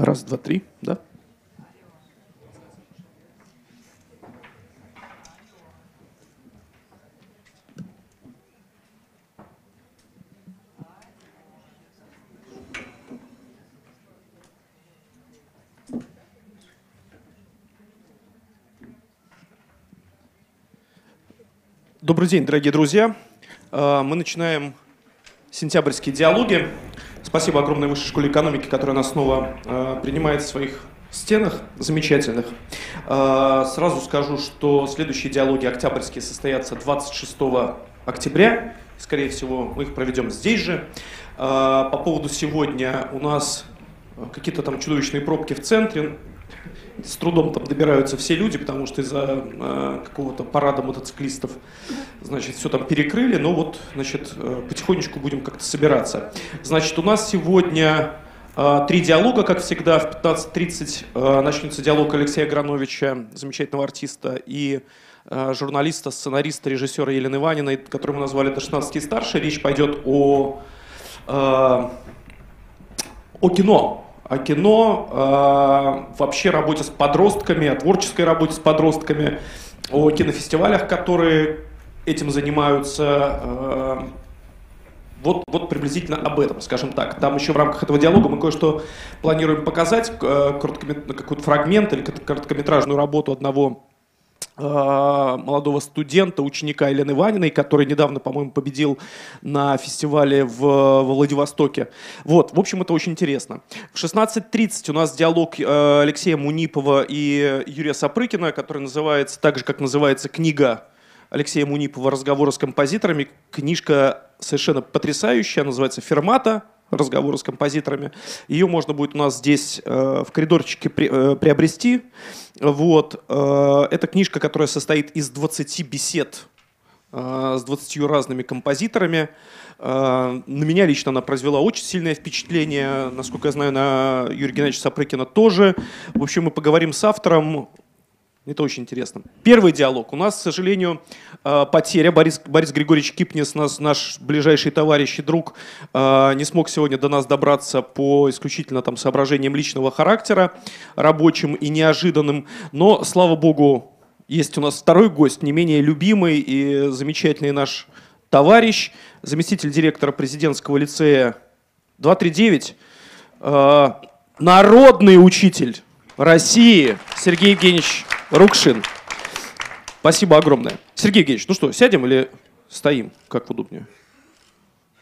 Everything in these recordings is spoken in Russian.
Раз, два, три, да? Добрый день, дорогие друзья. Э, мы начинаем сентябрьские диалоги. Спасибо огромной Высшей школе экономики, которая нас снова э, принимает в своих стенах замечательных. Э, сразу скажу, что следующие диалоги октябрьские состоятся 26 октября. Скорее всего, мы их проведем здесь же. По поводу сегодня у нас какие-то там чудовищные пробки в центре с трудом там добираются все люди, потому что из-за э, какого-то парада мотоциклистов, значит, все там перекрыли, но вот, значит, э, потихонечку будем как-то собираться. Значит, у нас сегодня э, три диалога, как всегда, в 15.30 э, начнется диалог Алексея Грановича, замечательного артиста, и э, журналиста, сценариста, режиссера Елены Ваниной, который мы назвали «До 16 и старше». Речь пойдет о, э, о кино, о кино, э, вообще работе с подростками, о творческой работе с подростками, о кинофестивалях, которые этим занимаются. Э, вот, вот приблизительно об этом, скажем так. Там еще в рамках этого диалога мы кое-что планируем показать, какой-то фрагмент или короткометражную работу одного молодого студента, ученика Елены Ваниной, который недавно, по-моему, победил на фестивале в, в Владивостоке. Вот, в общем, это очень интересно. В 16.30 у нас диалог э, Алексея Мунипова и Юрия Сапрыкина, который называется так же, как называется книга Алексея Мунипова «Разговоры с композиторами». Книжка совершенно потрясающая, называется «Фермата разговоры с композиторами. Ее можно будет у нас здесь э, в коридорчике при, э, приобрести. Вот. Э, это книжка, которая состоит из 20 бесед э, с 20 разными композиторами. Э, на меня лично она произвела очень сильное впечатление. Насколько я знаю, на Юрия Геннадьевича Сапрыкина тоже. В общем, мы поговорим с автором это очень интересно. Первый диалог. У нас, к сожалению, э, потеря. Борис, Борис Григорьевич Кипнес, наш, наш ближайший товарищ и друг, э, не смог сегодня до нас добраться по исключительно там, соображениям личного характера, рабочим и неожиданным. Но, слава богу, есть у нас второй гость, не менее любимый и замечательный наш товарищ, заместитель директора президентского лицея 239, э, народный учитель России Сергей Евгеньевич Рукшин. Спасибо огромное. Сергей Евгеньевич, ну что, сядем или стоим? Как удобнее?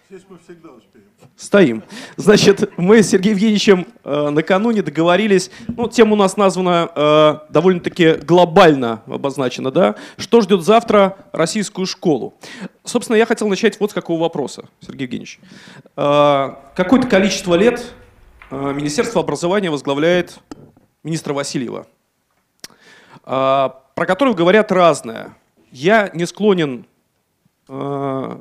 Здесь мы всегда успеем. Стоим. Значит, мы с Сергеем Евгеньевичем э, накануне договорились, ну, тема у нас названа э, довольно-таки глобально обозначена, да? Что ждет завтра российскую школу? Собственно, я хотел начать вот с какого вопроса, Сергей Евгеньевич. Э, какое-то количество лет э, Министерство образования возглавляет министра Васильева. А, про которую говорят разное. Я не склонен а,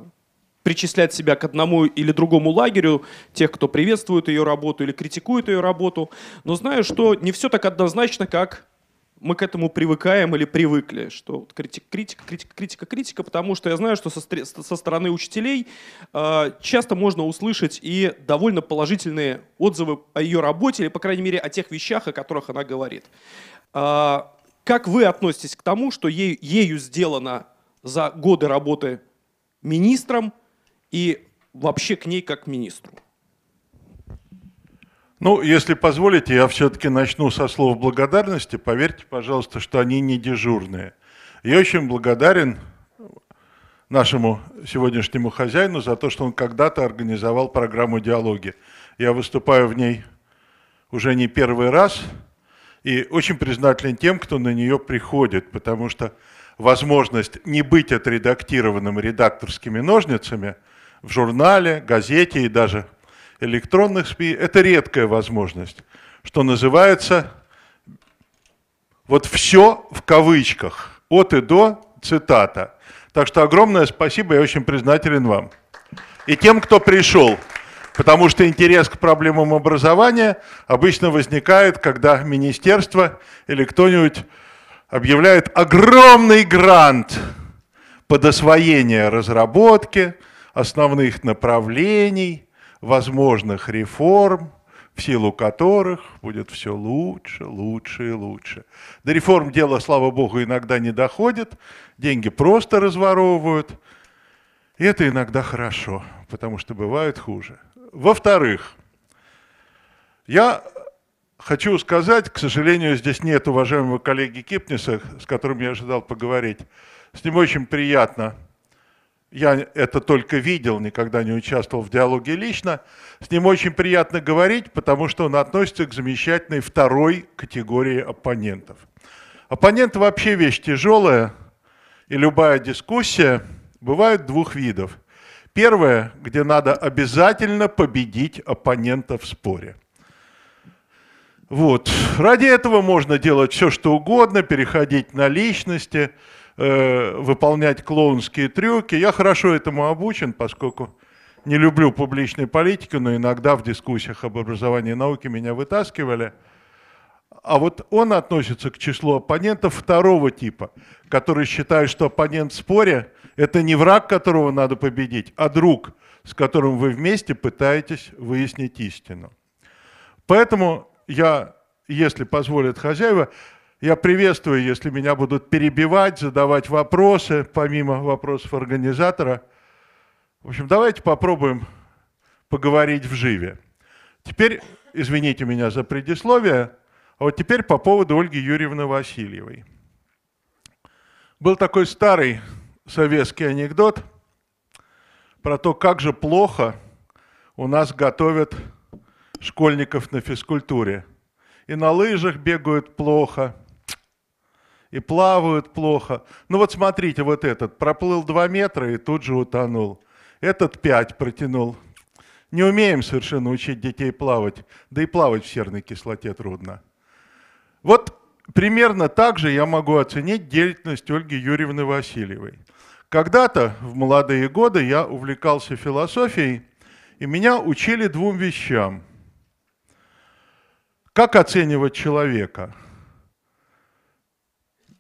причислять себя к одному или другому лагерю, тех, кто приветствует ее работу или критикует ее работу, но знаю, что не все так однозначно, как мы к этому привыкаем или привыкли, что критика, критика, критика, критика, критика, потому что я знаю, что со, со стороны учителей э, часто можно услышать и довольно положительные отзывы о ее работе, или, по крайней мере, о тех вещах, о которых она говорит. Э, как вы относитесь к тому, что ей, ею сделано за годы работы министром и вообще к ней как к министру? Ну, если позволите, я все-таки начну со слов благодарности. Поверьте, пожалуйста, что они не дежурные. Я очень благодарен нашему сегодняшнему хозяину за то, что он когда-то организовал программу «Диалоги». Я выступаю в ней уже не первый раз – и очень признателен тем, кто на нее приходит, потому что возможность не быть отредактированным редакторскими ножницами в журнале, газете и даже электронных СМИ – это редкая возможность, что называется вот все в кавычках, от и до, цитата. Так что огромное спасибо, я очень признателен вам. И тем, кто пришел. Потому что интерес к проблемам образования обычно возникает, когда министерство или кто-нибудь объявляет огромный грант под освоение разработки основных направлений, возможных реформ, в силу которых будет все лучше, лучше и лучше. До реформ дело, слава богу, иногда не доходит, деньги просто разворовывают, и это иногда хорошо, потому что бывает хуже. Во-вторых, я хочу сказать, к сожалению, здесь нет уважаемого коллеги Кипниса, с которым я ожидал поговорить. С ним очень приятно я это только видел, никогда не участвовал в диалоге лично. С ним очень приятно говорить, потому что он относится к замечательной второй категории оппонентов. Оппонент вообще вещь тяжелая, и любая дискуссия бывает двух видов. Первое, где надо обязательно победить оппонента в споре. Вот. Ради этого можно делать все, что угодно, переходить на личности – э, выполнять клоунские трюки. Я хорошо этому обучен, поскольку не люблю публичной политики, но иногда в дискуссиях об образовании и науке меня вытаскивали. А вот он относится к числу оппонентов второго типа, которые считают, что оппонент в споре – это не враг, которого надо победить, а друг, с которым вы вместе пытаетесь выяснить истину. Поэтому я, если позволят хозяева, я приветствую, если меня будут перебивать, задавать вопросы, помимо вопросов организатора. В общем, давайте попробуем поговорить в живе. Теперь, извините меня за предисловие, а вот теперь по поводу Ольги Юрьевны Васильевой. Был такой старый советский анекдот про то, как же плохо у нас готовят школьников на физкультуре. И на лыжах бегают плохо, и плавают плохо. Ну вот смотрите, вот этот проплыл 2 метра и тут же утонул. Этот 5 протянул. Не умеем совершенно учить детей плавать, да и плавать в серной кислоте трудно. Вот примерно так же я могу оценить деятельность Ольги Юрьевны Васильевой. Когда-то, в молодые годы, я увлекался философией, и меня учили двум вещам. Как оценивать человека –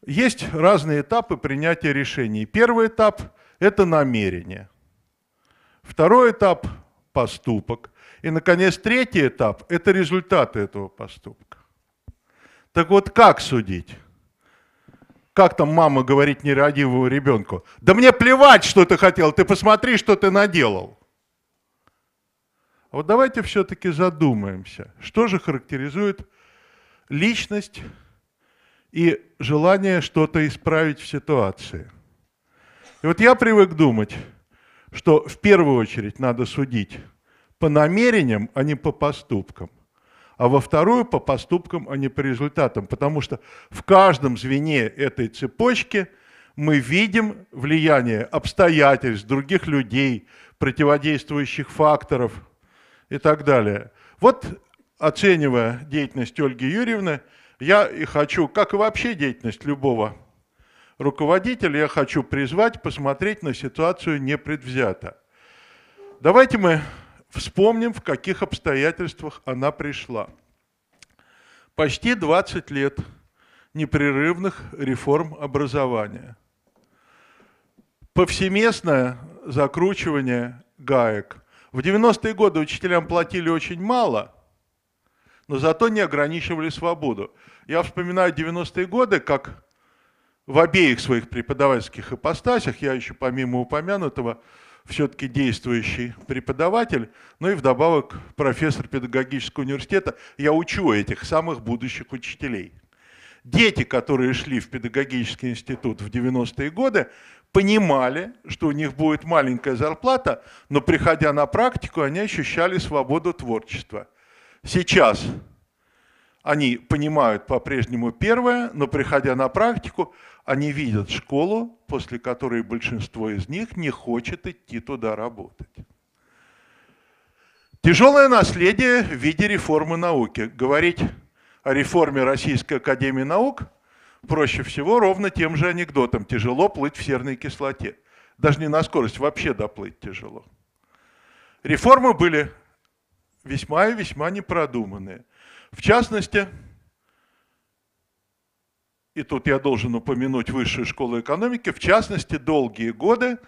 есть разные этапы принятия решений. Первый этап – это намерение. Второй этап – поступок. И, наконец, третий этап – это результаты этого поступка. Так вот, как судить? Как там мама говорит нерадивому ребенку? Да мне плевать, что ты хотел, ты посмотри, что ты наделал. Вот давайте все-таки задумаемся, что же характеризует личность и желание что-то исправить в ситуации. И вот я привык думать, что в первую очередь надо судить по намерениям, а не по поступкам. А во вторую по поступкам, а не по результатам. Потому что в каждом звене этой цепочки мы видим влияние обстоятельств, других людей, противодействующих факторов и так далее. Вот оценивая деятельность Ольги Юрьевны, я и хочу, как и вообще деятельность любого руководителя, я хочу призвать посмотреть на ситуацию непредвзято. Давайте мы вспомним, в каких обстоятельствах она пришла. Почти 20 лет непрерывных реформ образования. Повсеместное закручивание гаек. В 90-е годы учителям платили очень мало, но зато не ограничивали свободу. Я вспоминаю 90-е годы, как в обеих своих преподавательских ипостасях, я еще помимо упомянутого, все-таки действующий преподаватель, но и вдобавок профессор педагогического университета, я учу этих самых будущих учителей. Дети, которые шли в педагогический институт в 90-е годы, понимали, что у них будет маленькая зарплата, но приходя на практику, они ощущали свободу творчества. Сейчас они понимают по-прежнему первое, но приходя на практику, они видят школу, после которой большинство из них не хочет идти туда работать. Тяжелое наследие в виде реформы науки. Говорить о реформе Российской Академии Наук проще всего ровно тем же анекдотом. Тяжело плыть в серной кислоте. Даже не на скорость, вообще доплыть тяжело. Реформы были весьма и весьма непродуманные. В частности, и тут я должен упомянуть Высшую школу экономики, в частности, долгие годы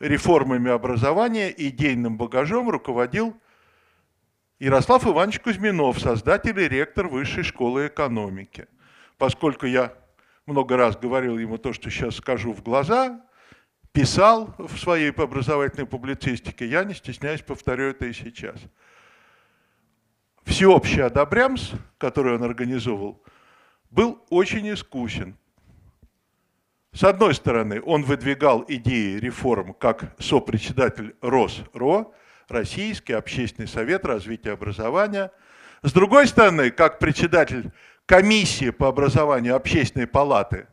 реформами образования идейным багажом руководил Ярослав Иванович Кузьминов, создатель и ректор Высшей школы экономики. Поскольку я много раз говорил ему то, что сейчас скажу в глаза, писал в своей образовательной публицистике, я не стесняюсь, повторю это и сейчас. Всеобщий одобрямс, который он организовал, был очень искусен. С одной стороны, он выдвигал идеи реформ как сопредседатель РОС-РО, Российский общественный совет развития образования. С другой стороны, как председатель комиссии по образованию общественной палаты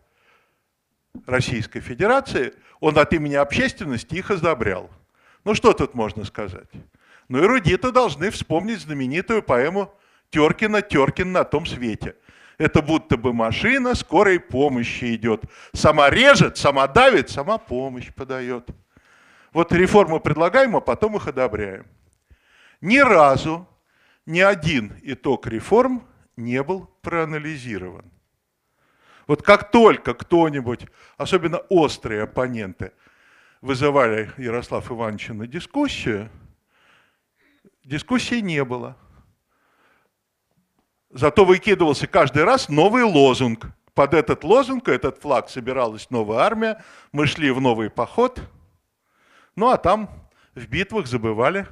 Российской Федерации, он от имени общественности их одобрял. Ну что тут можно сказать? Ну эрудиты должны вспомнить знаменитую поэму Теркина «Теркин на том свете». Это будто бы машина скорой помощи идет. Сама режет, сама давит, сама помощь подает. Вот реформы предлагаем, а потом их одобряем. Ни разу ни один итог реформ не был проанализирован. Вот как только кто-нибудь, особенно острые оппоненты, вызывали Ярослава Ивановича на дискуссию, дискуссии не было. Зато выкидывался каждый раз новый лозунг. Под этот лозунг, этот флаг собиралась новая армия, мы шли в новый поход – ну а там в битвах забывали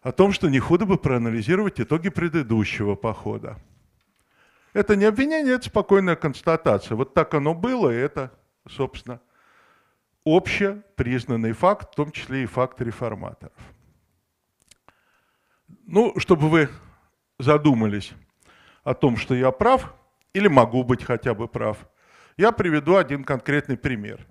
о том, что не худо бы проанализировать итоги предыдущего похода. Это не обвинение, это спокойная констатация. Вот так оно было, и это, собственно, общепризнанный факт, в том числе и факт реформаторов. Ну, чтобы вы задумались о том, что я прав, или могу быть хотя бы прав, я приведу один конкретный пример.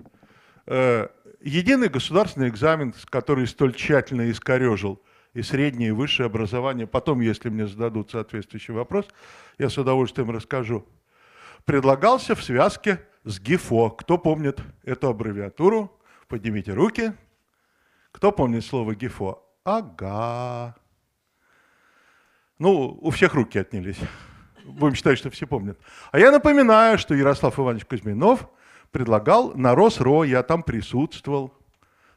Э, единый государственный экзамен, который столь тщательно искорежил и среднее, и высшее образование, потом, если мне зададут соответствующий вопрос, я с удовольствием расскажу, предлагался в связке с ГИФО. Кто помнит эту аббревиатуру? Поднимите руки. Кто помнит слово ГИФО? Ага. Ну, у всех руки отнялись. Будем считать, что все помнят. А я напоминаю, что Ярослав Иванович Кузьминов – предлагал на РосРо, я там присутствовал,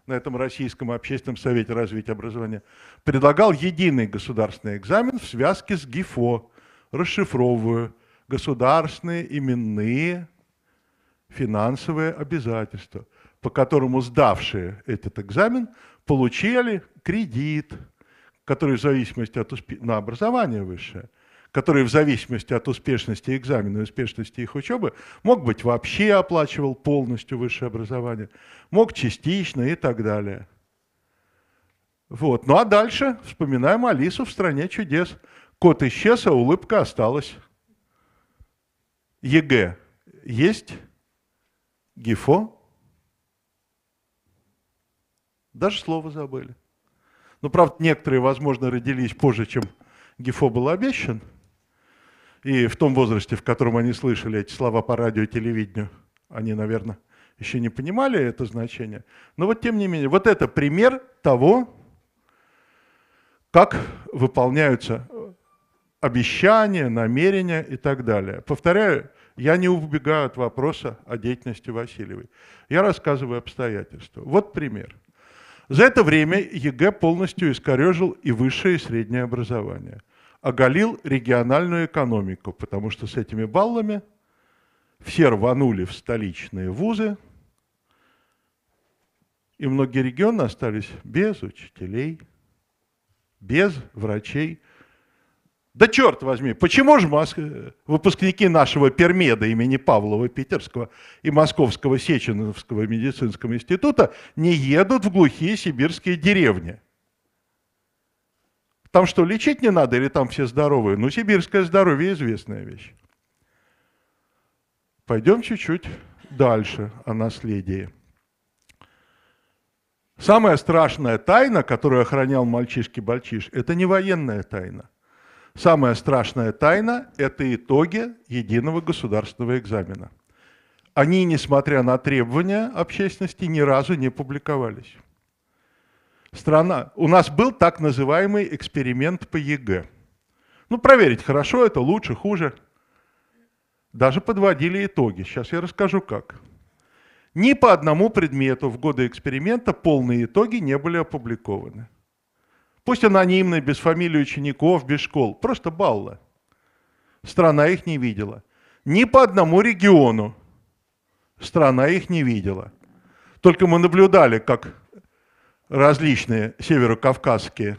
на этом Российском общественном совете развития образования, предлагал единый государственный экзамен в связке с ГИФО, расшифровываю, государственные именные финансовые обязательства, по которому сдавшие этот экзамен получали кредит, который в зависимости от успе... на образование высшее который в зависимости от успешности экзамена и успешности их учебы мог быть вообще оплачивал полностью высшее образование, мог частично и так далее. Вот. Ну а дальше вспоминаем Алису в «Стране чудес». Кот исчез, а улыбка осталась. ЕГЭ есть? ГИФО? Даже слово забыли. Ну, правда, некоторые, возможно, родились позже, чем ГИФО был обещан – и в том возрасте, в котором они слышали эти слова по радио и телевидению, они, наверное, еще не понимали это значение. Но вот тем не менее, вот это пример того, как выполняются обещания, намерения и так далее. Повторяю, я не убегаю от вопроса о деятельности Васильевой. Я рассказываю обстоятельства. Вот пример. За это время ЕГЭ полностью искорежил и высшее, и среднее образование оголил региональную экономику, потому что с этими баллами все рванули в столичные вузы, и многие регионы остались без учителей, без врачей. Да черт возьми, почему же выпускники нашего Пермеда имени Павлова Питерского и Московского Сеченовского медицинского института не едут в глухие сибирские деревни – там что, лечить не надо или там все здоровые? Ну, сибирское здоровье известная вещь. Пойдем чуть-чуть дальше о наследии. Самая страшная тайна, которую охранял мальчишки Бальчиш, это не военная тайна. Самая страшная тайна – это итоги единого государственного экзамена. Они, несмотря на требования общественности, ни разу не публиковались страна, у нас был так называемый эксперимент по ЕГЭ. Ну, проверить, хорошо это, лучше, хуже. Даже подводили итоги. Сейчас я расскажу как. Ни по одному предмету в годы эксперимента полные итоги не были опубликованы. Пусть анонимные, без фамилии учеников, без школ. Просто баллы. Страна их не видела. Ни по одному региону страна их не видела. Только мы наблюдали, как различные северокавказские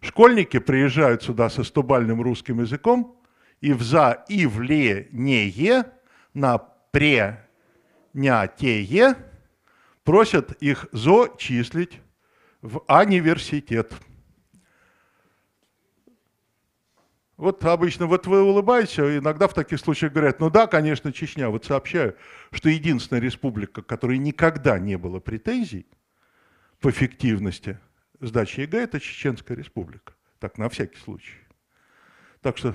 школьники приезжают сюда со стубальным русским языком и в за и в ле не е на пре ня те е просят их зачислить в университет. Вот обычно вот вы улыбаетесь, а иногда в таких случаях говорят, ну да, конечно, Чечня. Вот сообщаю, что единственная республика, которой никогда не было претензий по эффективности сдачи ЕГЭ, это Чеченская республика. Так, на всякий случай. Так что,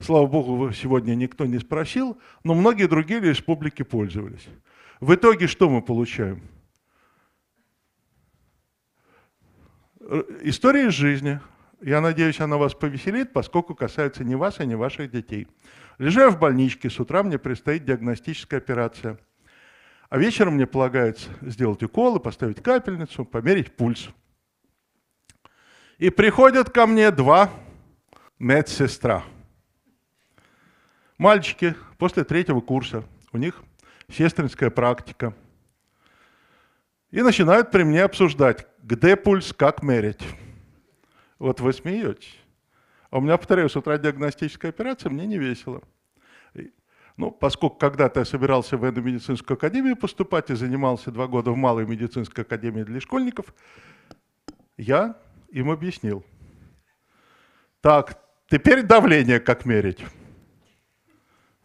слава богу, сегодня никто не спросил, но многие другие республики пользовались. В итоге что мы получаем? История из жизни – я надеюсь, она вас повеселит, поскольку касается не вас, а не ваших детей. Лежу я в больничке, с утра мне предстоит диагностическая операция. А вечером мне полагается сделать уколы, поставить капельницу, померить пульс. И приходят ко мне два медсестра. Мальчики после третьего курса, у них сестринская практика. И начинают при мне обсуждать, где пульс, как мерить. Вот вы смеетесь. А у меня, повторяю, с утра диагностическая операция, мне не весело. Ну, поскольку когда-то я собирался в военно-медицинскую академию поступать и занимался два года в малой медицинской академии для школьников, я им объяснил. Так, теперь давление как мерить.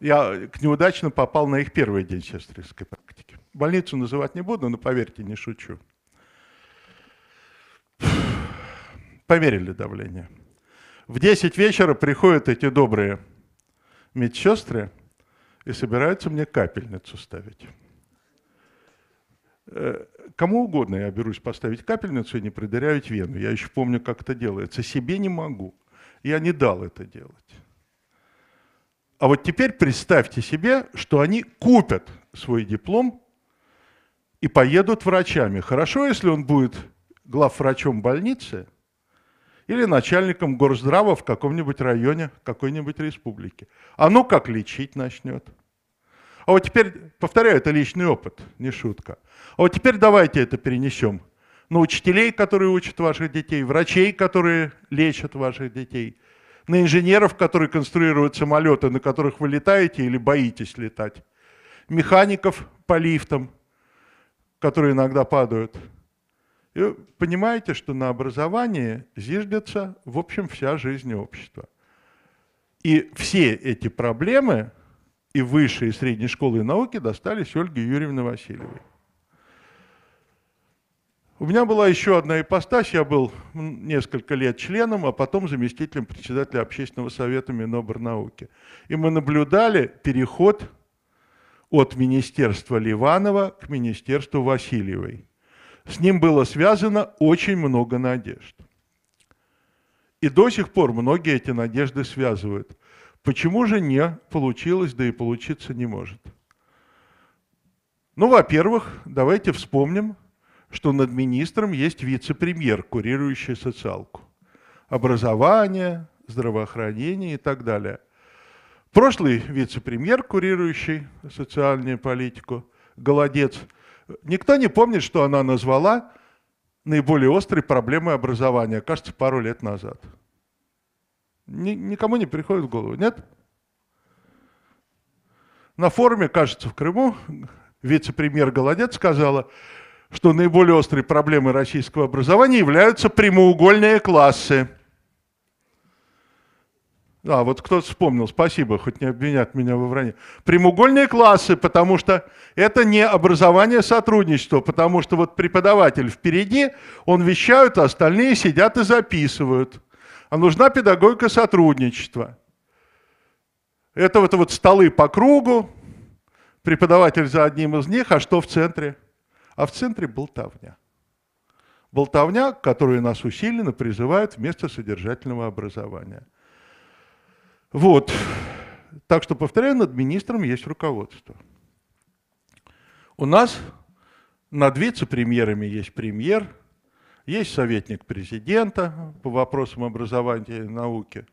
Я неудачно попал на их первый день сестринской практики. Больницу называть не буду, но поверьте, не шучу. Померили давление. В 10 вечера приходят эти добрые медсестры и собираются мне капельницу ставить. Э, кому угодно я берусь поставить капельницу и не придырявить вену. Я еще помню, как это делается. Себе не могу. Я не дал это делать. А вот теперь представьте себе, что они купят свой диплом и поедут врачами. Хорошо, если он будет главврачом больницы – или начальником горздрава в каком-нибудь районе какой-нибудь республики. А ну как лечить начнет. А вот теперь, повторяю, это личный опыт, не шутка. А вот теперь давайте это перенесем на учителей, которые учат ваших детей, врачей, которые лечат ваших детей, на инженеров, которые конструируют самолеты, на которых вы летаете или боитесь летать, механиков по лифтам, которые иногда падают – понимаете, что на образовании зиждется, в общем, вся жизнь общества. И все эти проблемы и высшей, и средней школы и науки достались Ольге Юрьевне Васильевой. У меня была еще одна ипостась, я был несколько лет членом, а потом заместителем председателя общественного совета Миноборнауки. И мы наблюдали переход от министерства Ливанова к министерству Васильевой. С ним было связано очень много надежд. И до сих пор многие эти надежды связывают. Почему же не получилось, да и получиться не может? Ну, во-первых, давайте вспомним, что над министром есть вице-премьер, курирующий социалку. Образование, здравоохранение и так далее. Прошлый вице-премьер, курирующий социальную политику, Голодец – Никто не помнит, что она назвала наиболее острой проблемой образования, кажется, пару лет назад. Ни, никому не приходит в голову, нет? На форуме, кажется, в Крыму вице-премьер Голодец сказала, что наиболее острой проблемой российского образования являются прямоугольные классы – а, вот кто-то вспомнил, спасибо, хоть не обвинят меня во вранье. Прямоугольные классы, потому что это не образование сотрудничества, потому что вот преподаватель впереди, он вещает, а остальные сидят и записывают. А нужна педагогика сотрудничества. Это вот, вот столы по кругу, преподаватель за одним из них, а что в центре? А в центре болтовня. Болтовня, которую нас усиленно призывают вместо содержательного образования. Вот. Так что, повторяю, над министром есть руководство. У нас над вице-премьерами есть премьер, Есть советник президента по вопросам образования и науки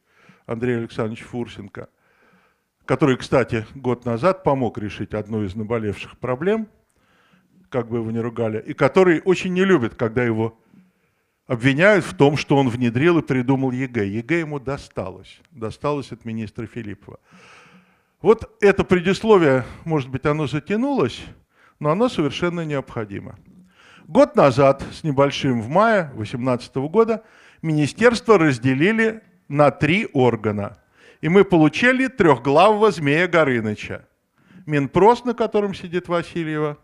Андрей Александрович Фурсенко, который, кстати, год назад помог решить одну из наболевших проблем, как бы его ни ругали, и который очень не любит, когда его обвиняют в том, что он внедрил и придумал ЕГЭ. ЕГЭ ему досталось. Досталось от министра Филиппова. Вот это предисловие, может быть, оно затянулось, но оно совершенно необходимо. Год назад, с небольшим в мае 2018 года, министерство разделили на три органа. И мы получили трехглавого змея Горыныча. Минпрос, на котором сидит Васильева,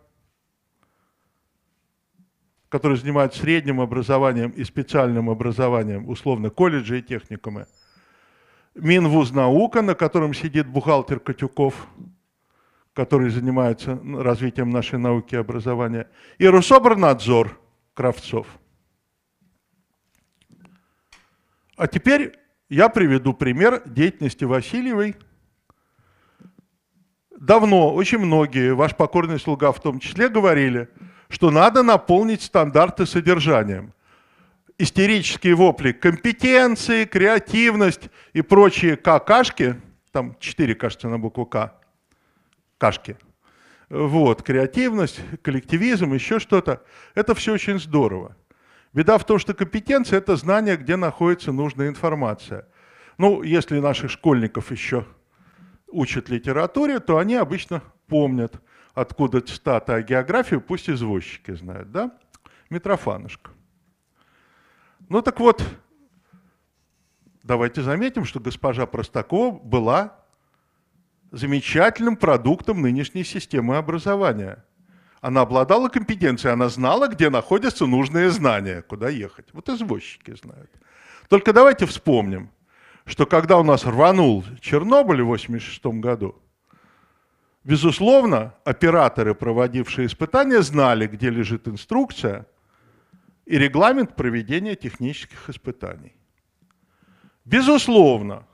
который занимается средним образованием и специальным образованием, условно, колледжи и техникумы. Минвузнаука, на котором сидит бухгалтер Катюков, который занимается развитием нашей науки и образования, и Рособорнадзор Кравцов. А теперь я приведу пример деятельности Васильевой. Давно очень многие, ваш покорный слуга в том числе, говорили, что надо наполнить стандарты содержанием истерические вопли компетенции, креативность и прочие какашки, там четыре, кажется, на букву К, кашки, вот, креативность, коллективизм, еще что-то, это все очень здорово. Беда в том, что компетенция – это знание, где находится нужная информация. Ну, если наших школьников еще учат литературе, то они обычно помнят, откуда цитата, а географию пусть извозчики знают, да? Митрофанушка. Ну так вот, давайте заметим, что госпожа Простакова была замечательным продуктом нынешней системы образования. Она обладала компетенцией, она знала, где находятся нужные знания, куда ехать. Вот извозчики знают. Только давайте вспомним, что когда у нас рванул Чернобыль в 1986 году, безусловно, операторы, проводившие испытания, знали, где лежит инструкция – и регламент проведения технических испытаний. Безусловно,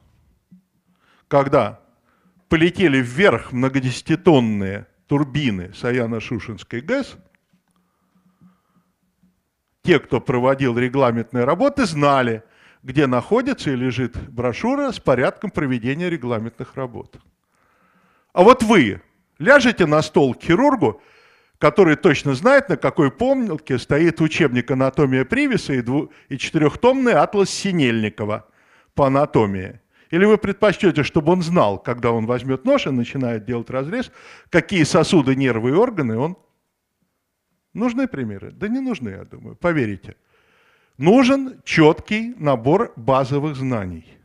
когда полетели вверх многодесятитонные турбины Саяно-Шушенской ГЭС, те, кто проводил регламентные работы, знали, где находится и лежит брошюра с порядком проведения регламентных работ. А вот вы ляжете на стол к хирургу который точно знает, на какой помнилке стоит учебник «Анатомия Привиса» и, дву... и четырехтомный атлас Синельникова по анатомии. Или вы предпочтете, чтобы он знал, когда он возьмет нож и начинает делать разрез, какие сосуды, нервы и органы он... Нужны примеры? Да не нужны, я думаю, поверите. Нужен четкий набор базовых знаний.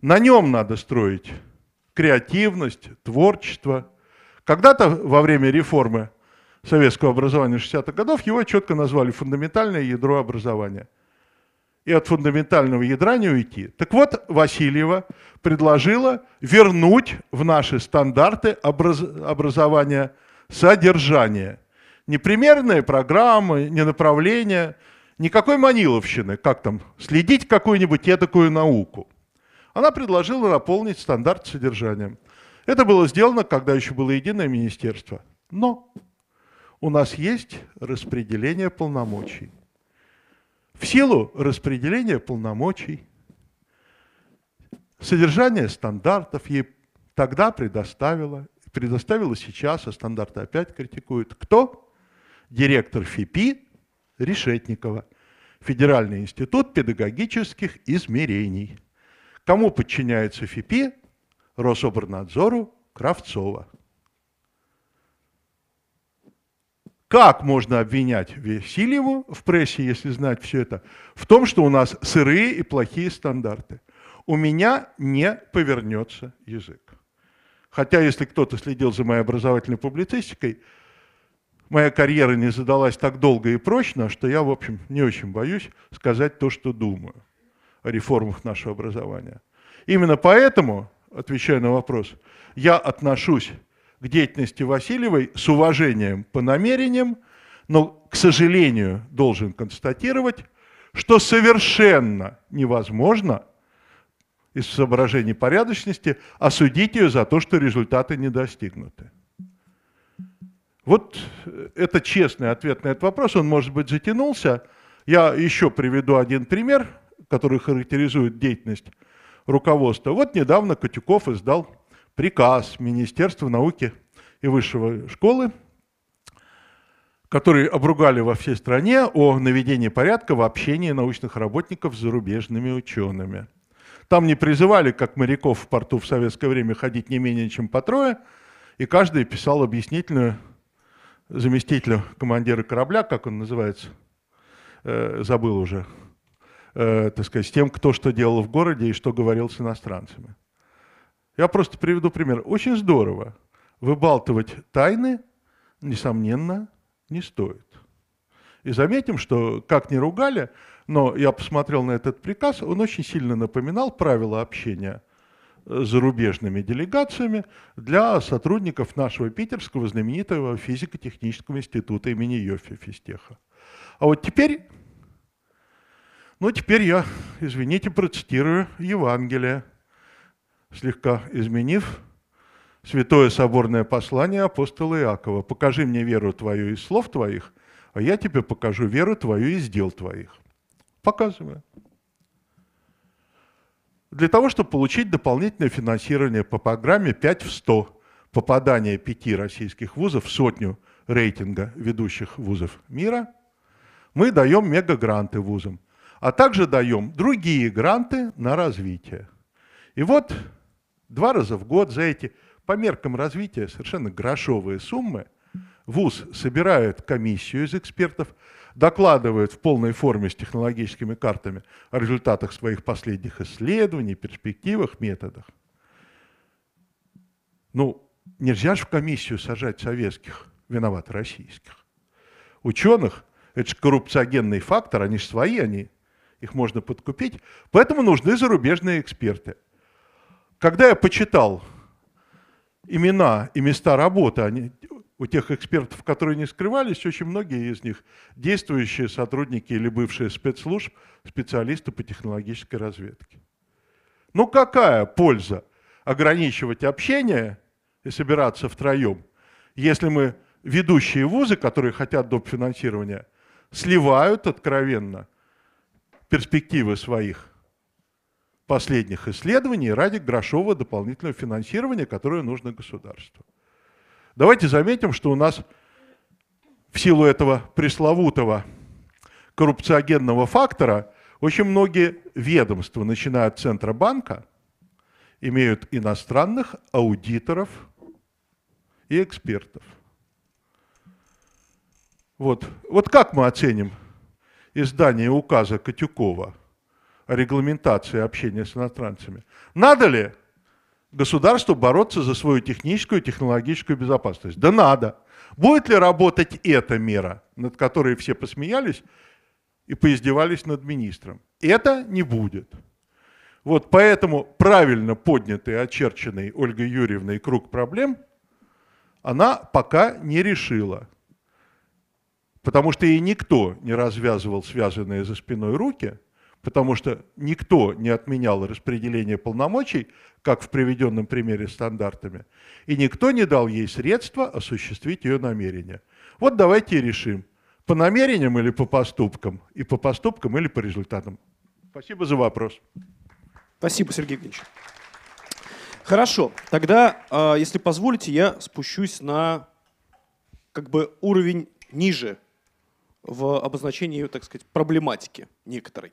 На нем надо строить креативность, творчество – когда-то во время реформы советского образования 60-х годов его четко назвали фундаментальное ядро образования. И от фундаментального ядра не уйти. Так вот, Васильева предложила вернуть в наши стандарты образ... образования содержание. Не примерные программы, не направления, никакой маниловщины, как там, следить какую-нибудь этакую науку. Она предложила наполнить стандарт содержанием. Это было сделано, когда еще было единое министерство. Но у нас есть распределение полномочий. В силу распределения полномочий содержание стандартов ей тогда предоставила, предоставила сейчас, а стандарты опять критикуют. Кто? Директор ФИПИ Решетникова, Федеральный институт педагогических измерений. Кому подчиняется ФИПИ? Рособорнадзору Кравцова. Как можно обвинять Васильеву в прессе, если знать все это, в том, что у нас сырые и плохие стандарты? У меня не повернется язык. Хотя, если кто-то следил за моей образовательной публицистикой, моя карьера не задалась так долго и прочно, что я, в общем, не очень боюсь сказать то, что думаю реформах нашего образования. Именно поэтому отвечая на вопрос, я отношусь к деятельности Васильевой с уважением по намерениям, но, к сожалению, должен констатировать, что совершенно невозможно из соображений порядочности осудить ее за то, что результаты не достигнуты. Вот это честный ответ на этот вопрос, он, может быть, затянулся. Я еще приведу один пример, который характеризует деятельность руководства. Вот недавно Котюков издал приказ Министерства науки и высшего школы, который обругали во всей стране о наведении порядка в общении научных работников с зарубежными учеными. Там не призывали, как моряков в порту в советское время, ходить не менее чем по трое, и каждый писал объяснительную заместителю командира корабля, как он называется, э, забыл уже, э, так сказать, с тем, кто что делал в городе и что говорил с иностранцами. Я просто приведу пример. Очень здорово. Выбалтывать тайны, несомненно, не стоит. И заметим, что как ни ругали, но я посмотрел на этот приказ, он очень сильно напоминал правила общения с зарубежными делегациями для сотрудников нашего питерского знаменитого физико-технического института имени Йофи Фистеха. А вот теперь, ну теперь я, извините, процитирую Евангелие, слегка изменив святое соборное послание апостола Иакова. «Покажи мне веру твою из слов твоих, а я тебе покажу веру твою из дел твоих». Показываю. Для того, чтобы получить дополнительное финансирование по программе 5 в 100, попадание пяти российских вузов в сотню рейтинга ведущих вузов мира, мы даем мегагранты вузам, а также даем другие гранты на развитие. И вот два раза в год за эти по меркам развития совершенно грошовые суммы ВУЗ собирает комиссию из экспертов, докладывает в полной форме с технологическими картами о результатах своих последних исследований, перспективах, методах. Ну, нельзя же в комиссию сажать советских, виноват российских. Ученых, это же коррупциогенный фактор, они же свои, они, их можно подкупить. Поэтому нужны зарубежные эксперты. Когда я почитал имена и места работы они, у тех экспертов, которые не скрывались, очень многие из них действующие сотрудники или бывшие спецслужб, специалисты по технологической разведке. Ну какая польза ограничивать общение и собираться втроем, если мы ведущие вузы, которые хотят доп. финансирования, сливают откровенно перспективы своих последних исследований ради грошового дополнительного финансирования, которое нужно государству. Давайте заметим, что у нас в силу этого пресловутого коррупциогенного фактора очень многие ведомства, начиная от Центробанка, имеют иностранных аудиторов и экспертов. Вот, вот как мы оценим издание указа Катюкова – о регламентации общения с иностранцами. Надо ли государству бороться за свою техническую и технологическую безопасность? Да надо. Будет ли работать эта мера, над которой все посмеялись и поиздевались над министром? Это не будет. Вот поэтому правильно поднятый, очерченный Ольгой Юрьевной круг проблем она пока не решила. Потому что ей никто не развязывал связанные за спиной руки – потому что никто не отменял распределение полномочий, как в приведенном примере стандартами, и никто не дал ей средства осуществить ее намерения. Вот давайте и решим, по намерениям или по поступкам, и по поступкам или по результатам. Спасибо за вопрос. Спасибо, Сергей Евгеньевич. Хорошо, тогда, а, если позволите, я спущусь на как бы уровень ниже в обозначении, так сказать, проблематики некоторой.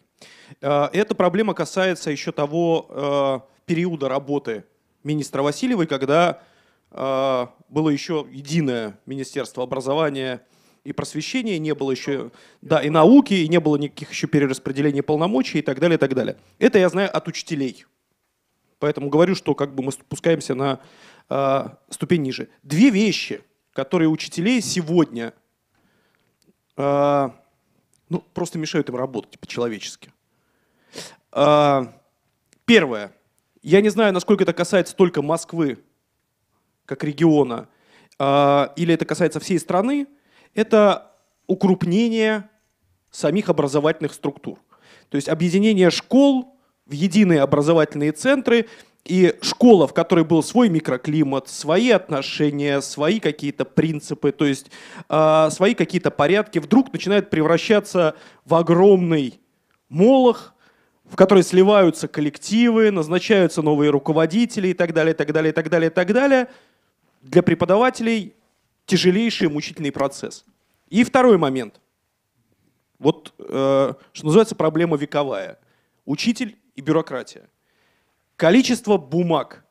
Э, эта проблема касается еще того э, периода работы министра Васильевой, когда э, было еще единое Министерство образования и просвещения, не было еще, да, и науки, и не было никаких еще перераспределений полномочий и так далее, и так далее. Это я знаю от учителей. Поэтому говорю, что как бы мы спускаемся на э, ступень ниже. Две вещи, которые учителей сегодня ну, просто мешают им работать по-человечески. А, первое. Я не знаю, насколько это касается только Москвы, как региона, а, или это касается всей страны. Это укрупнение самих образовательных структур. То есть объединение школ в единые образовательные центры И школа, в которой был свой микроклимат, свои отношения, свои какие-то принципы, то есть э, свои какие-то порядки, вдруг начинает превращаться в огромный молох, в который сливаются коллективы, назначаются новые руководители и так далее, и так далее, и так далее, и так далее. Для преподавателей тяжелейший мучительный процесс. И второй момент. Вот, э, что называется, проблема вековая. Учитель и бюрократия. Количество бумаг,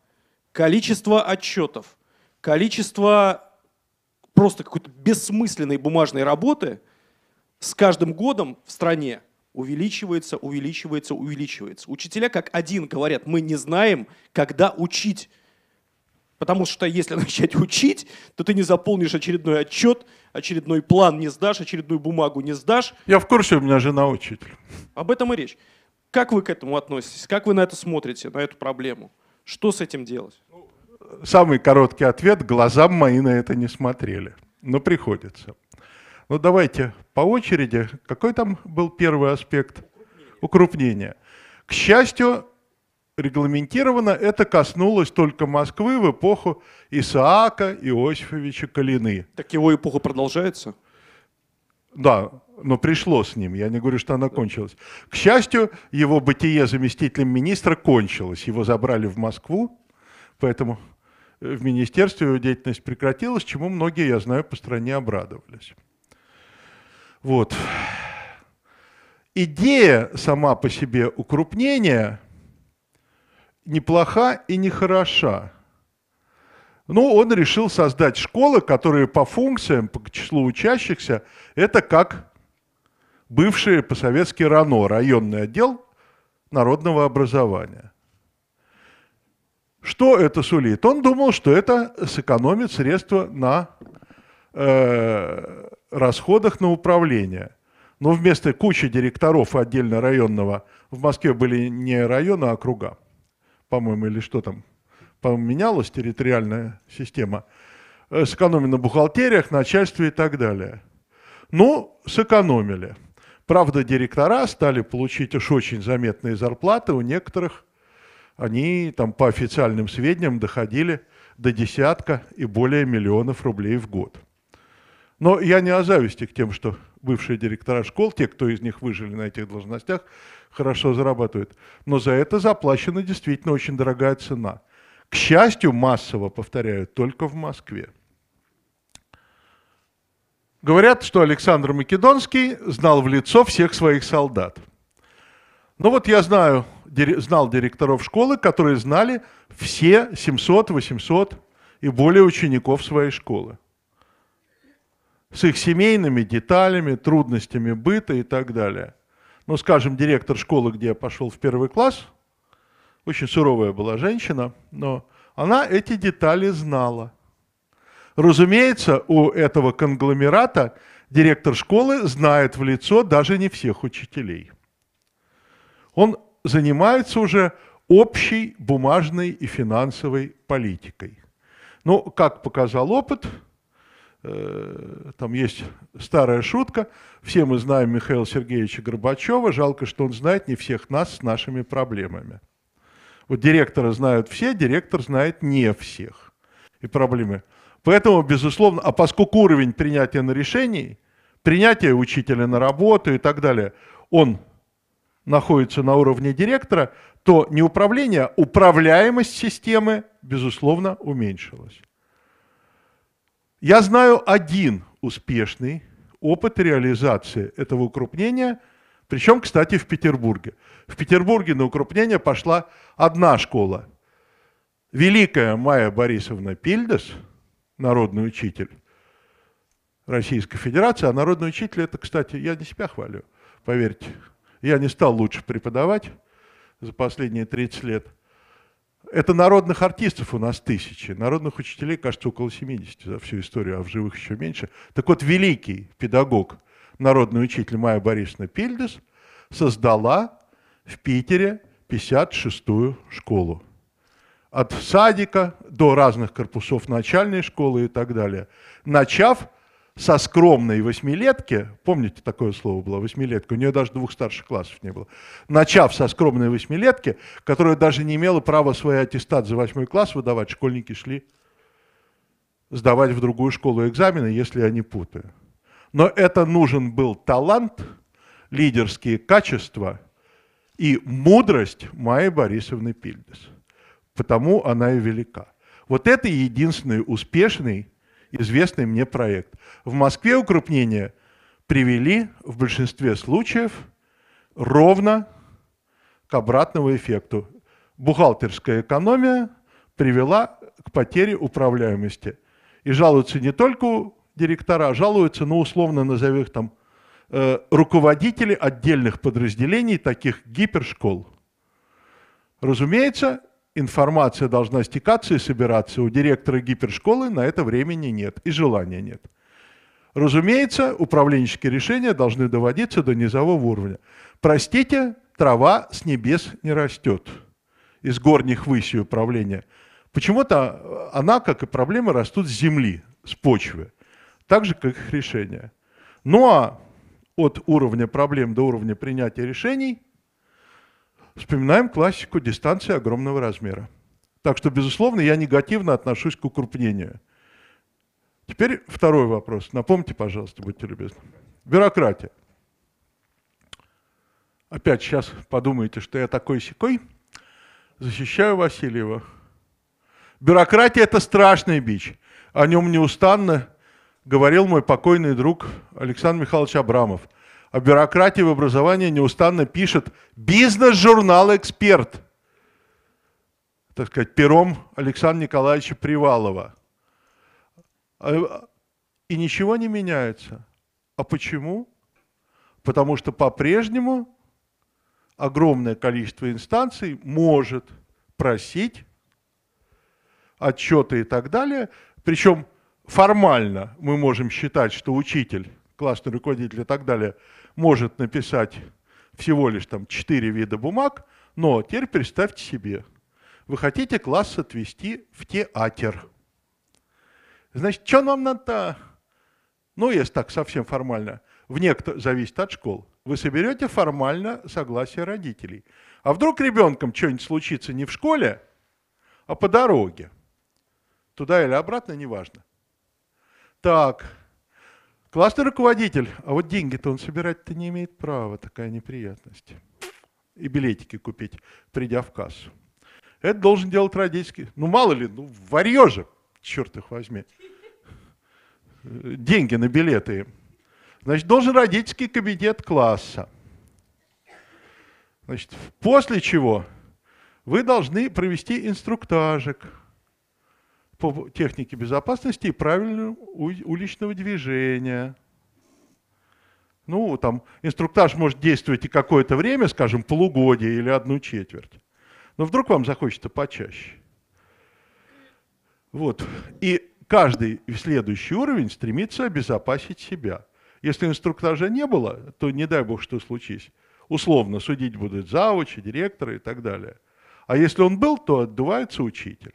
количество отчетов, количество просто какой-то бессмысленной бумажной работы с каждым годом в стране увеличивается, увеличивается, увеличивается. Учителя как один говорят, мы не знаем, когда учить. Потому что если начать учить, то ты не заполнишь очередной отчет, очередной план не сдашь, очередную бумагу не сдашь. Я в курсе, у меня жена учитель. Об этом и речь. Как вы к этому относитесь? Как вы на это смотрите, на эту проблему? Что с этим делать? Самый короткий ответ – глазам мои на это не смотрели. Но приходится. Ну давайте по очереди. Какой там был первый аспект? Укрупнение. К счастью, регламентировано это коснулось только Москвы в эпоху Исаака Иосифовича Калины. Так его эпоха продолжается? Да, но пришло с ним, я не говорю, что она кончилась. К счастью, его бытие заместителем министра кончилось. Его забрали в Москву, поэтому в министерстве его деятельность прекратилась, чему многие, я знаю, по стране обрадовались. Вот. Идея сама по себе укрупнения неплоха и не хороша. Ну, он решил создать школы, которые по функциям, по числу учащихся, это как бывший по-советски РАНО, районный отдел народного образования. Что это сулит? Он думал, что это сэкономит средства на э, расходах на управление. Но вместо кучи директоров отдельно районного в Москве были не районы, а округа, по-моему, или что там, поменялась территориальная система, э, сэкономили на бухгалтериях, начальстве и так далее. Ну, сэкономили. Правда, директора стали получить уж очень заметные зарплаты, у некоторых они там по официальным сведениям доходили до десятка и более миллионов рублей в год. Но я не о зависти к тем, что бывшие директора школ, те, кто из них выжили на этих должностях, хорошо зарабатывают. Но за это заплачена действительно очень дорогая цена. К счастью, массово, повторяю, только в Москве. Говорят, что Александр Македонский знал в лицо всех своих солдат. Ну вот я знаю, знал директоров школы, которые знали все 700, 800 и более учеников своей школы. С их семейными деталями, трудностями быта и так далее. Ну, скажем, директор школы, где я пошел в первый класс – очень суровая была женщина, но она эти детали знала. Разумеется, у этого конгломерата директор школы знает в лицо даже не всех учителей. Он занимается уже общей бумажной и финансовой политикой. Но, как показал опыт, э, там есть старая шутка, все мы знаем Михаила Сергеевича Горбачева, жалко, что он знает не всех нас с нашими проблемами. Вот директора знают все, директор знает не всех. И проблемы. Поэтому, безусловно, а поскольку уровень принятия на решений, принятие учителя на работу и так далее, он находится на уровне директора, то не управление, а управляемость системы, безусловно, уменьшилась. Я знаю один успешный опыт реализации этого укрупнения – причем, кстати, в Петербурге. В Петербурге на укрупнение пошла одна школа. Великая Майя Борисовна Пильдес, народный учитель Российской Федерации, а народный учитель это, кстати, я не себя хвалю, поверьте. Я не стал лучше преподавать за последние 30 лет. Это народных артистов у нас тысячи, народных учителей, кажется, около 70 за всю историю, а в живых еще меньше. Так вот, великий педагог – народный учитель Майя Борисовна Пильдес создала в Питере 56-ю школу. От садика до разных корпусов начальной школы и так далее. Начав со скромной восьмилетки, помните такое слово было, восьмилетка, у нее даже двух старших классов не было, начав со скромной восьмилетки, которая даже не имела права свой аттестат за восьмой класс выдавать, школьники шли сдавать в другую школу экзамены, если я не путаю. Но это нужен был талант, лидерские качества и мудрость Майи Борисовны Пильдес. Потому она и велика. Вот это единственный успешный, известный мне проект. В Москве укрупнение привели в большинстве случаев ровно к обратному эффекту. Бухгалтерская экономия привела к потере управляемости. И жалуются не только директора, жалуются, ну, условно назовем их там, э, руководители отдельных подразделений таких гипершкол. Разумеется, информация должна стекаться и собираться. У директора гипершколы на это времени нет и желания нет. Разумеется, управленческие решения должны доводиться до низового уровня. Простите, трава с небес не растет из горних высей управления. Почему-то она, как и проблемы, растут с земли, с почвы так же, как их решения. Ну а от уровня проблем до уровня принятия решений вспоминаем классику дистанции огромного размера. Так что, безусловно, я негативно отношусь к укрупнению. Теперь второй вопрос. Напомните, пожалуйста, будьте любезны. Бюрократия. Опять сейчас подумаете, что я такой секой. Защищаю Васильева. Бюрократия – это страшный бич. О нем неустанно говорил мой покойный друг Александр Михайлович Абрамов. О бюрократии в образовании неустанно пишет бизнес-журнал «Эксперт», так сказать, пером Александра Николаевича Привалова. А, и ничего не меняется. А почему? Потому что по-прежнему огромное количество инстанций может просить отчеты и так далее. Причем формально мы можем считать, что учитель, классный руководитель и так далее может написать всего лишь там четыре вида бумаг, но теперь представьте себе, вы хотите класс отвести в театр. Значит, что нам надо? Ну, если так совсем формально, в некто зависит от школ. Вы соберете формально согласие родителей. А вдруг ребенком что-нибудь случится не в школе, а по дороге? Туда или обратно, неважно. Так, классный руководитель, а вот деньги-то он собирать-то не имеет права, такая неприятность. И билетики купить, придя в кассу. Это должен делать родительский. Ну, мало ли, ну, варье же, черт их возьми. Деньги на билеты. Значит, должен родительский кабинет класса. Значит, после чего вы должны провести инструктажик – по технике безопасности и правильного уличного движения. Ну, там инструктаж может действовать и какое-то время, скажем, полугодие или одну четверть. Но вдруг вам захочется почаще. Вот. И каждый следующий уровень стремится обезопасить себя. Если инструктажа не было, то не дай бог, что случись. Условно судить будут завучи, директоры и так далее. А если он был, то отдувается учитель.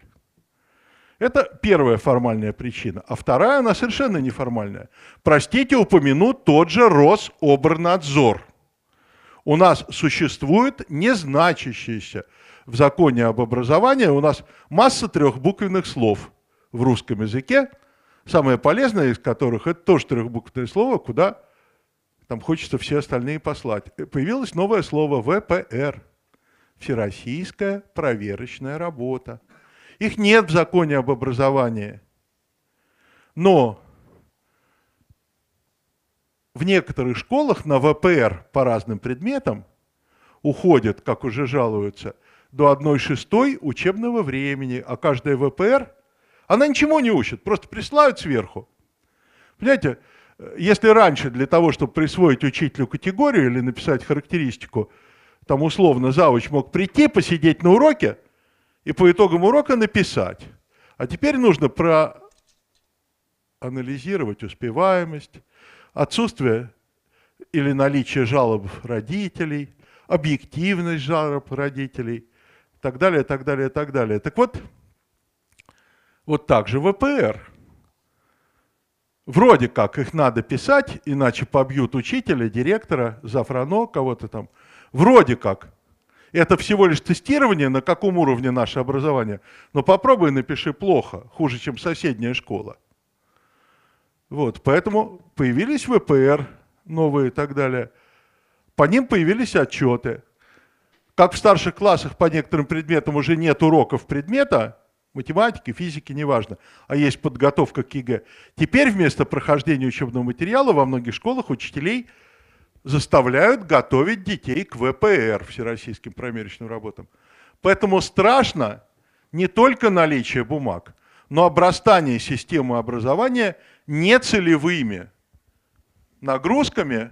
Это первая формальная причина. А вторая, она совершенно неформальная. Простите, упомяну тот же Рособорнадзор. У нас существует незначащийся в законе об образовании, у нас масса трехбуквенных слов в русском языке, самое полезное из которых это тоже трехбуквенное слово, куда там хочется все остальные послать. Появилось новое слово ВПР. Всероссийская проверочная работа. Их нет в законе об образовании. Но в некоторых школах на ВПР по разным предметам уходит, как уже жалуются, до 1 шестой учебного времени, а каждая ВПР, она ничего не учит, просто присылают сверху. Понимаете, если раньше для того, чтобы присвоить учителю категорию или написать характеристику, там условно завуч мог прийти, посидеть на уроке, и по итогам урока написать. А теперь нужно проанализировать успеваемость, отсутствие или наличие жалоб родителей, объективность жалоб родителей, так далее, так далее, так далее. Так вот, вот так же ВПР. Вроде как их надо писать, иначе побьют учителя, директора, зафрано, кого-то там. Вроде как. Это всего лишь тестирование, на каком уровне наше образование. Но попробуй напиши плохо, хуже, чем соседняя школа. Вот, поэтому появились ВПР новые и так далее. По ним появились отчеты. Как в старших классах по некоторым предметам уже нет уроков предмета, математики, физики, неважно, а есть подготовка к ЕГЭ. Теперь вместо прохождения учебного материала во многих школах учителей заставляют готовить детей к ВПР, всероссийским промерочным работам. Поэтому страшно не только наличие бумаг, но обрастание системы образования нецелевыми нагрузками.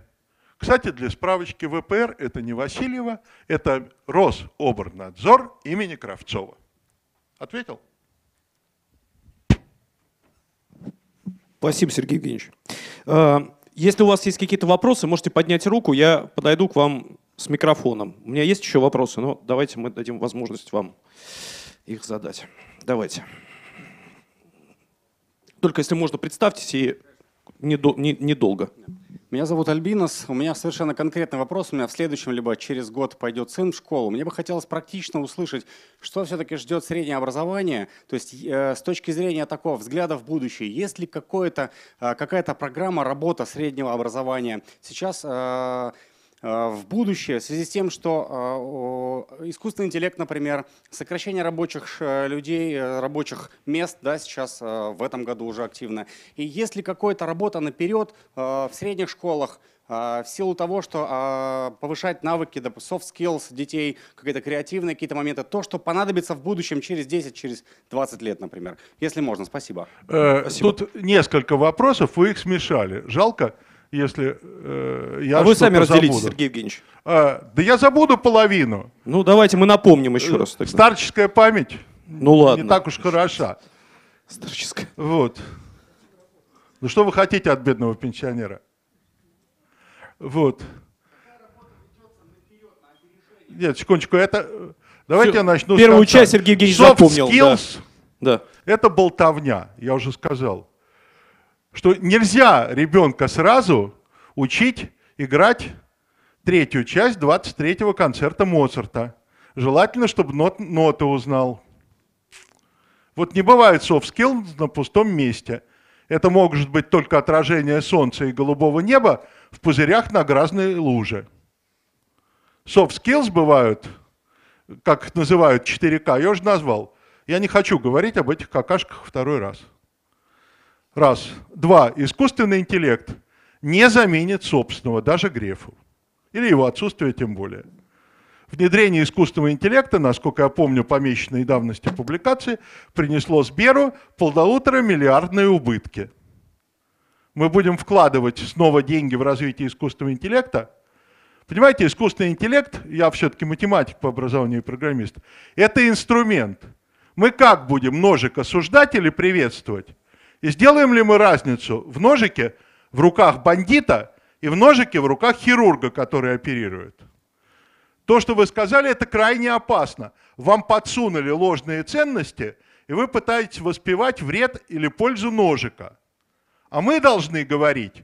Кстати, для справочки ВПР это не Васильева, это Рособорнадзор имени Кравцова. Ответил? Спасибо, Сергей Евгеньевич. Если у вас есть какие-то вопросы, можете поднять руку, я подойду к вам с микрофоном. У меня есть еще вопросы, но давайте мы дадим возможность вам их задать. Давайте. Только если можно, представьтесь и недолго. Не, не меня зовут Альбинос. У меня совершенно конкретный вопрос. У меня в следующем, либо через год пойдет сын в школу. Мне бы хотелось практично услышать, что все-таки ждет среднее образование. То есть э, с точки зрения такого взгляда в будущее, есть ли какое-то, э, какая-то программа работа среднего образования? Сейчас э, в будущее в связи с тем, что э, искусственный интеллект, например, сокращение рабочих э, людей, рабочих мест, да, сейчас в этом году уже активно. И есть ли какая-то работа наперед в средних школах, в силу того, что повышать навыки, soft skills детей, какие-то креативные какие-то моменты, то, что понадобится в будущем через 10, через 20 лет, например. Если можно, спасибо. Э, спасибо. Тут несколько вопросов, вы их смешали. Жалко, если э, я А вы сами разделите, забуду. Сергей Евгеньевич. А, да я забуду половину. Ну, давайте мы напомним еще раз. Тогда. Старческая память ну, ладно. не так уж хороша. Старческая. Вот. Ну, что вы хотите от бедного пенсионера? Вот. Нет, секундочку, это... Давайте Все. я начну Первую часть Сергей Евгеньевич Soft запомнил. skills да. – это болтовня, я уже сказал что нельзя ребенка сразу учить играть третью часть 23-го концерта Моцарта. Желательно, чтобы нот, ноты узнал. Вот не бывает soft skills на пустом месте. Это может быть только отражение солнца и голубого неба в пузырях на грязной луже. Soft skills бывают, как их называют 4К, я уже назвал. Я не хочу говорить об этих какашках второй раз. Раз. Два. Искусственный интеллект не заменит собственного, даже Грефу. Или его отсутствие тем более. Внедрение искусственного интеллекта, насколько я помню, помеченной давности публикации, принесло Сберу полтора миллиардные убытки. Мы будем вкладывать снова деньги в развитие искусственного интеллекта. Понимаете, искусственный интеллект, я все-таки математик по образованию и программист, это инструмент. Мы как будем ножик осуждать или приветствовать? И сделаем ли мы разницу в ножике в руках бандита и в ножике в руках хирурга, который оперирует? То, что вы сказали, это крайне опасно. Вам подсунули ложные ценности, и вы пытаетесь воспевать вред или пользу ножика. А мы должны говорить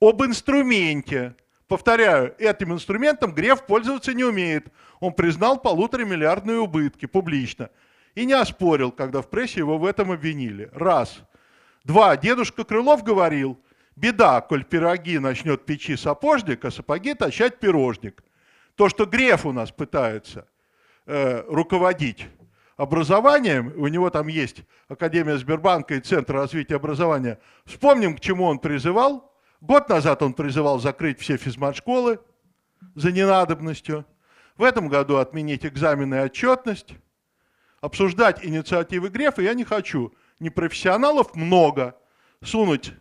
об инструменте. Повторяю, этим инструментом Греф пользоваться не умеет. Он признал полутора миллиардные убытки публично. И не оспорил, когда в прессе его в этом обвинили. Раз. Два. Дедушка Крылов говорил, беда, коль пироги начнет печи сапожник, а сапоги точать пирожник. То, что Греф у нас пытается э, руководить образованием, у него там есть Академия Сбербанка и Центр развития образования, вспомним, к чему он призывал. Год назад он призывал закрыть все физмат-школы за ненадобностью. В этом году отменить экзамены и отчетность. Обсуждать инициативы Грефа я не хочу непрофессионалов много, сунуть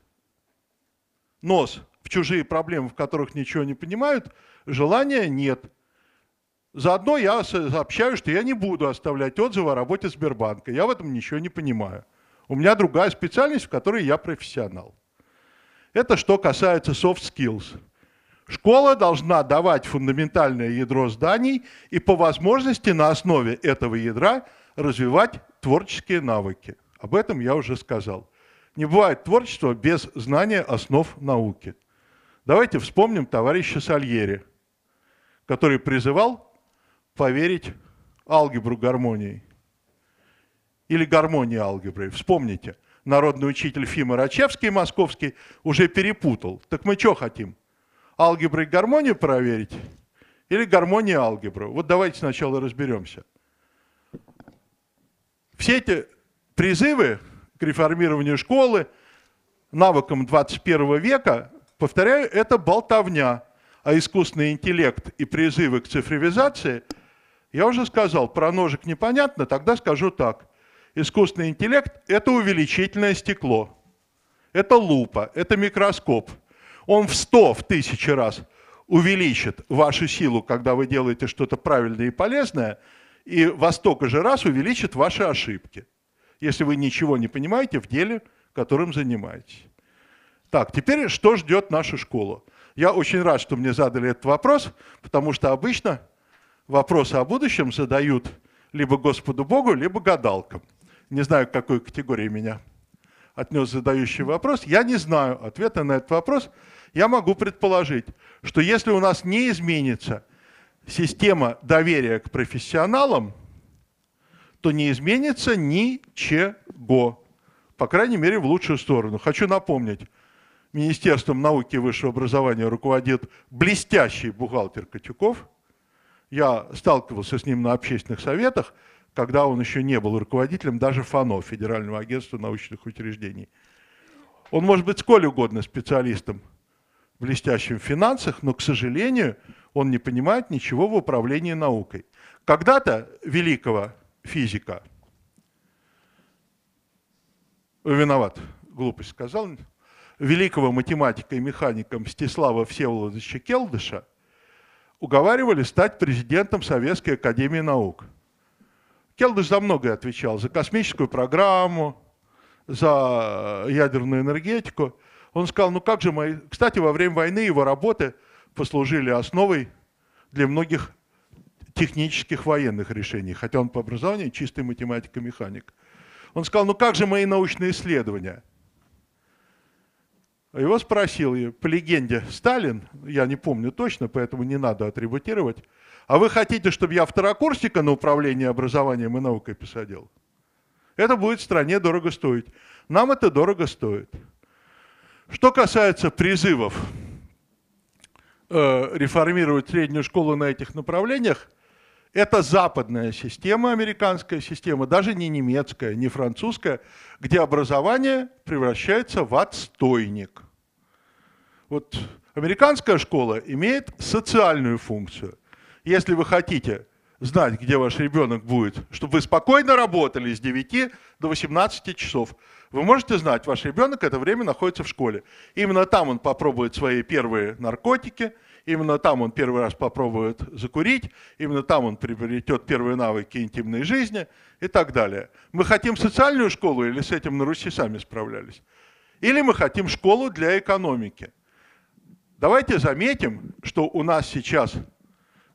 нос в чужие проблемы, в которых ничего не понимают, желания нет. Заодно я сообщаю, что я не буду оставлять отзывы о работе Сбербанка. Я в этом ничего не понимаю. У меня другая специальность, в которой я профессионал. Это что касается soft skills. Школа должна давать фундаментальное ядро зданий и по возможности на основе этого ядра развивать творческие навыки. Об этом я уже сказал. Не бывает творчества без знания основ науки. Давайте вспомним товарища Сальери, который призывал поверить алгебру гармонии или гармонии алгебры. Вспомните, народный учитель Фима Рачевский московский уже перепутал. Так мы что хотим? Алгеброй гармонию проверить или гармонию алгебру? Вот давайте сначала разберемся. Все эти призывы к реформированию школы, навыкам 21 века, повторяю, это болтовня. А искусственный интеллект и призывы к цифровизации, я уже сказал, про ножик непонятно, тогда скажу так. Искусственный интеллект – это увеличительное стекло, это лупа, это микроскоп. Он в 100, в тысячи раз увеличит вашу силу, когда вы делаете что-то правильное и полезное, и во столько же раз увеличит ваши ошибки если вы ничего не понимаете в деле, которым занимаетесь. Так, теперь что ждет нашу школу? Я очень рад, что мне задали этот вопрос, потому что обычно вопросы о будущем задают либо Господу Богу, либо гадалкам. Не знаю, к какой категории меня отнес задающий вопрос. Я не знаю ответа на этот вопрос. Я могу предположить, что если у нас не изменится система доверия к профессионалам, то не изменится ничего. По крайней мере, в лучшую сторону. Хочу напомнить, Министерством науки и высшего образования руководит блестящий бухгалтер Котюков. Я сталкивался с ним на общественных советах, когда он еще не был руководителем даже ФАНО, Федерального агентства научных учреждений. Он может быть сколь угодно специалистом, блестящим в финансах, но, к сожалению, он не понимает ничего в управлении наукой. Когда-то великого физика. Виноват, глупость сказал. Великого математика и механика Мстислава Всеволодовича Келдыша уговаривали стать президентом Советской Академии Наук. Келдыш за многое отвечал. За космическую программу, за ядерную энергетику. Он сказал, ну как же мои... Кстати, во время войны его работы послужили основой для многих технических военных решений, хотя он по образованию чистый математик и механик. Он сказал, ну как же мои научные исследования? Его спросил, по легенде, Сталин, я не помню точно, поэтому не надо атрибутировать, а вы хотите, чтобы я второкурсника на управление образованием и наукой посадил? Это будет стране дорого стоить. Нам это дорого стоит. Что касается призывов э, реформировать среднюю школу на этих направлениях, это западная система, американская система, даже не немецкая, не французская, где образование превращается в отстойник. Вот американская школа имеет социальную функцию. Если вы хотите знать, где ваш ребенок будет, чтобы вы спокойно работали с 9 до 18 часов, вы можете знать, ваш ребенок это время находится в школе. Именно там он попробует свои первые наркотики – Именно там он первый раз попробует закурить, именно там он приобретет первые навыки интимной жизни и так далее. Мы хотим социальную школу или с этим на Руси сами справлялись? Или мы хотим школу для экономики? Давайте заметим, что у нас сейчас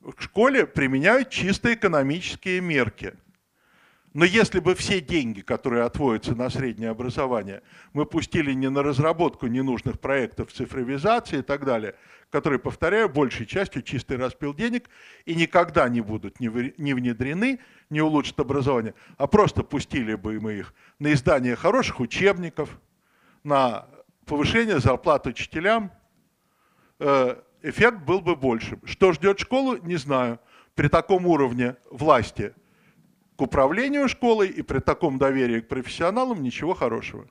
в школе применяют чисто экономические мерки – но если бы все деньги, которые отводятся на среднее образование, мы пустили не на разработку ненужных проектов цифровизации и так далее, которые, повторяю, большей частью чистый распил денег и никогда не будут не внедрены, не улучшат образование, а просто пустили бы мы их на издание хороших учебников, на повышение зарплат учителям, э, эффект был бы большим. Что ждет школу, не знаю. При таком уровне власти – к управлению школой и при таком доверии к профессионалам ничего хорошего.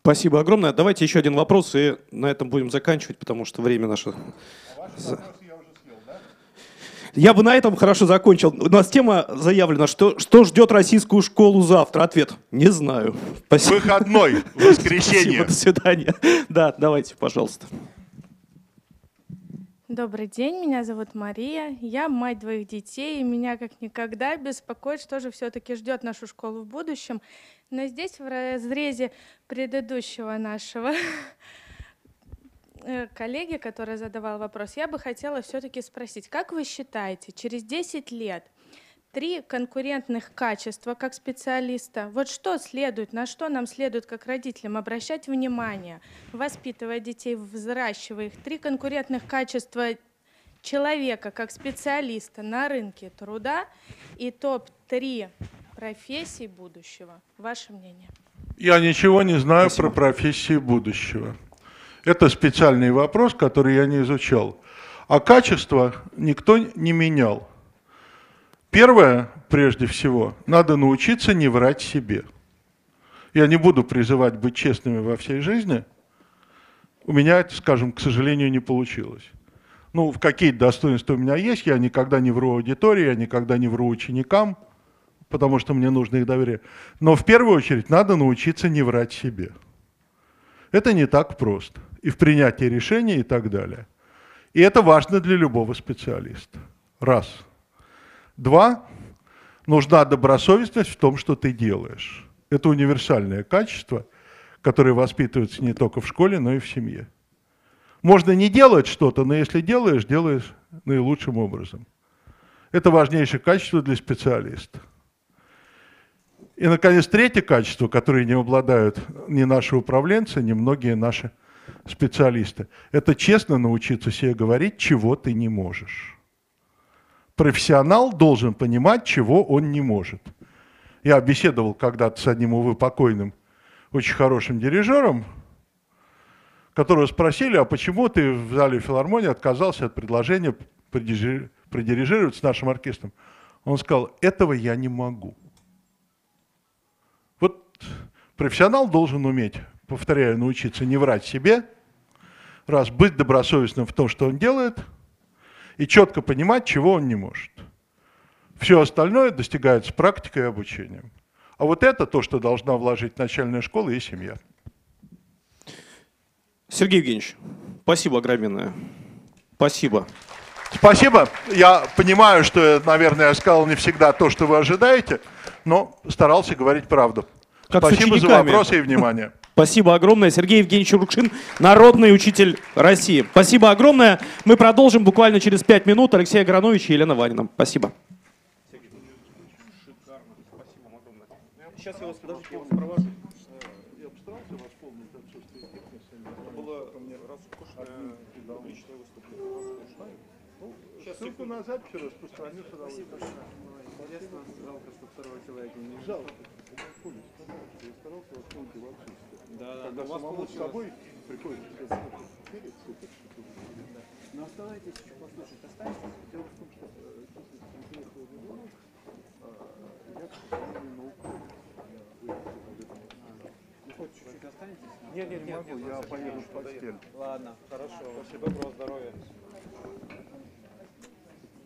Спасибо огромное. Давайте еще один вопрос, и на этом будем заканчивать, потому что время наше... Я бы на этом хорошо закончил. У нас тема заявлена, что, что ждет российскую школу завтра. Ответ – не знаю. Спасибо. Выходной, воскресенье. Спасибо, до свидания. Да, давайте, пожалуйста. Добрый день, меня зовут Мария, я мать двоих детей, и меня как никогда беспокоит, что же все-таки ждет нашу школу в будущем. Но здесь в разрезе предыдущего нашего э, коллеги, который задавал вопрос, я бы хотела все-таки спросить, как вы считаете, через 10 лет три конкурентных качества как специалиста. Вот что следует, на что нам следует как родителям обращать внимание, воспитывая детей, взращивая их. Три конкурентных качества человека как специалиста на рынке труда и топ-3 профессий будущего. Ваше мнение? Я ничего не знаю про профессии будущего. Это специальный вопрос, который я не изучал. А качество никто не менял. Первое, прежде всего, надо научиться не врать себе. Я не буду призывать быть честными во всей жизни. У меня это, скажем, к сожалению, не получилось. Ну, в какие-то достоинства у меня есть. Я никогда не вру аудитории, я никогда не вру ученикам, потому что мне нужно их доверие. Но в первую очередь надо научиться не врать себе. Это не так просто. И в принятии решений и так далее. И это важно для любого специалиста. Раз. Два. Нужна добросовестность в том, что ты делаешь. Это универсальное качество, которое воспитывается не только в школе, но и в семье. Можно не делать что-то, но если делаешь, делаешь наилучшим образом. Это важнейшее качество для специалиста. И, наконец, третье качество, которое не обладают ни наши управленцы, ни многие наши специалисты. Это честно научиться себе говорить, чего ты не можешь. Профессионал должен понимать, чего он не может. Я беседовал когда-то с одним, увы, покойным, очень хорошим дирижером, которого спросили, а почему ты в зале филармонии отказался от предложения продирижировать с нашим оркестром? Он сказал, этого я не могу. Вот профессионал должен уметь, повторяю, научиться не врать себе, раз, быть добросовестным в том, что он делает, и четко понимать, чего он не может. Все остальное достигается практикой и обучением. А вот это то, что должна вложить начальная школа и семья. Сергей Евгеньевич, спасибо огромное. Спасибо. Спасибо. Я понимаю, что, наверное, я сказал не всегда то, что вы ожидаете, но старался говорить правду. Как Спасибо за вопросы и внимание. Спасибо огромное. Сергей Евгеньевич Рукшин, народный учитель России. Спасибо огромное. Мы продолжим буквально через пять минут. Алексей Агранович и Елена Ванина. Спасибо. Сейчас я вас, подождите, я вас провожу. Я постарался восполнить отсутствие Было роскошное публичное выступление. Ссылку на запись распространю с удовольствием. Жалко, что второго человека не Жалко. Я старался восполнить отсутствие. Да, да, Когда у вас самому с собой тут. Но оставайтесь еще послушать, останьтесь. Дело в том, что э, если он приехал в э, я, к сожалению, на. Я этом. Ну хоть чуть-чуть останетесь? Нет, нет, Не могу, я поеду в постель. Ладно, хорошо. Спасибо, доброго здоровья.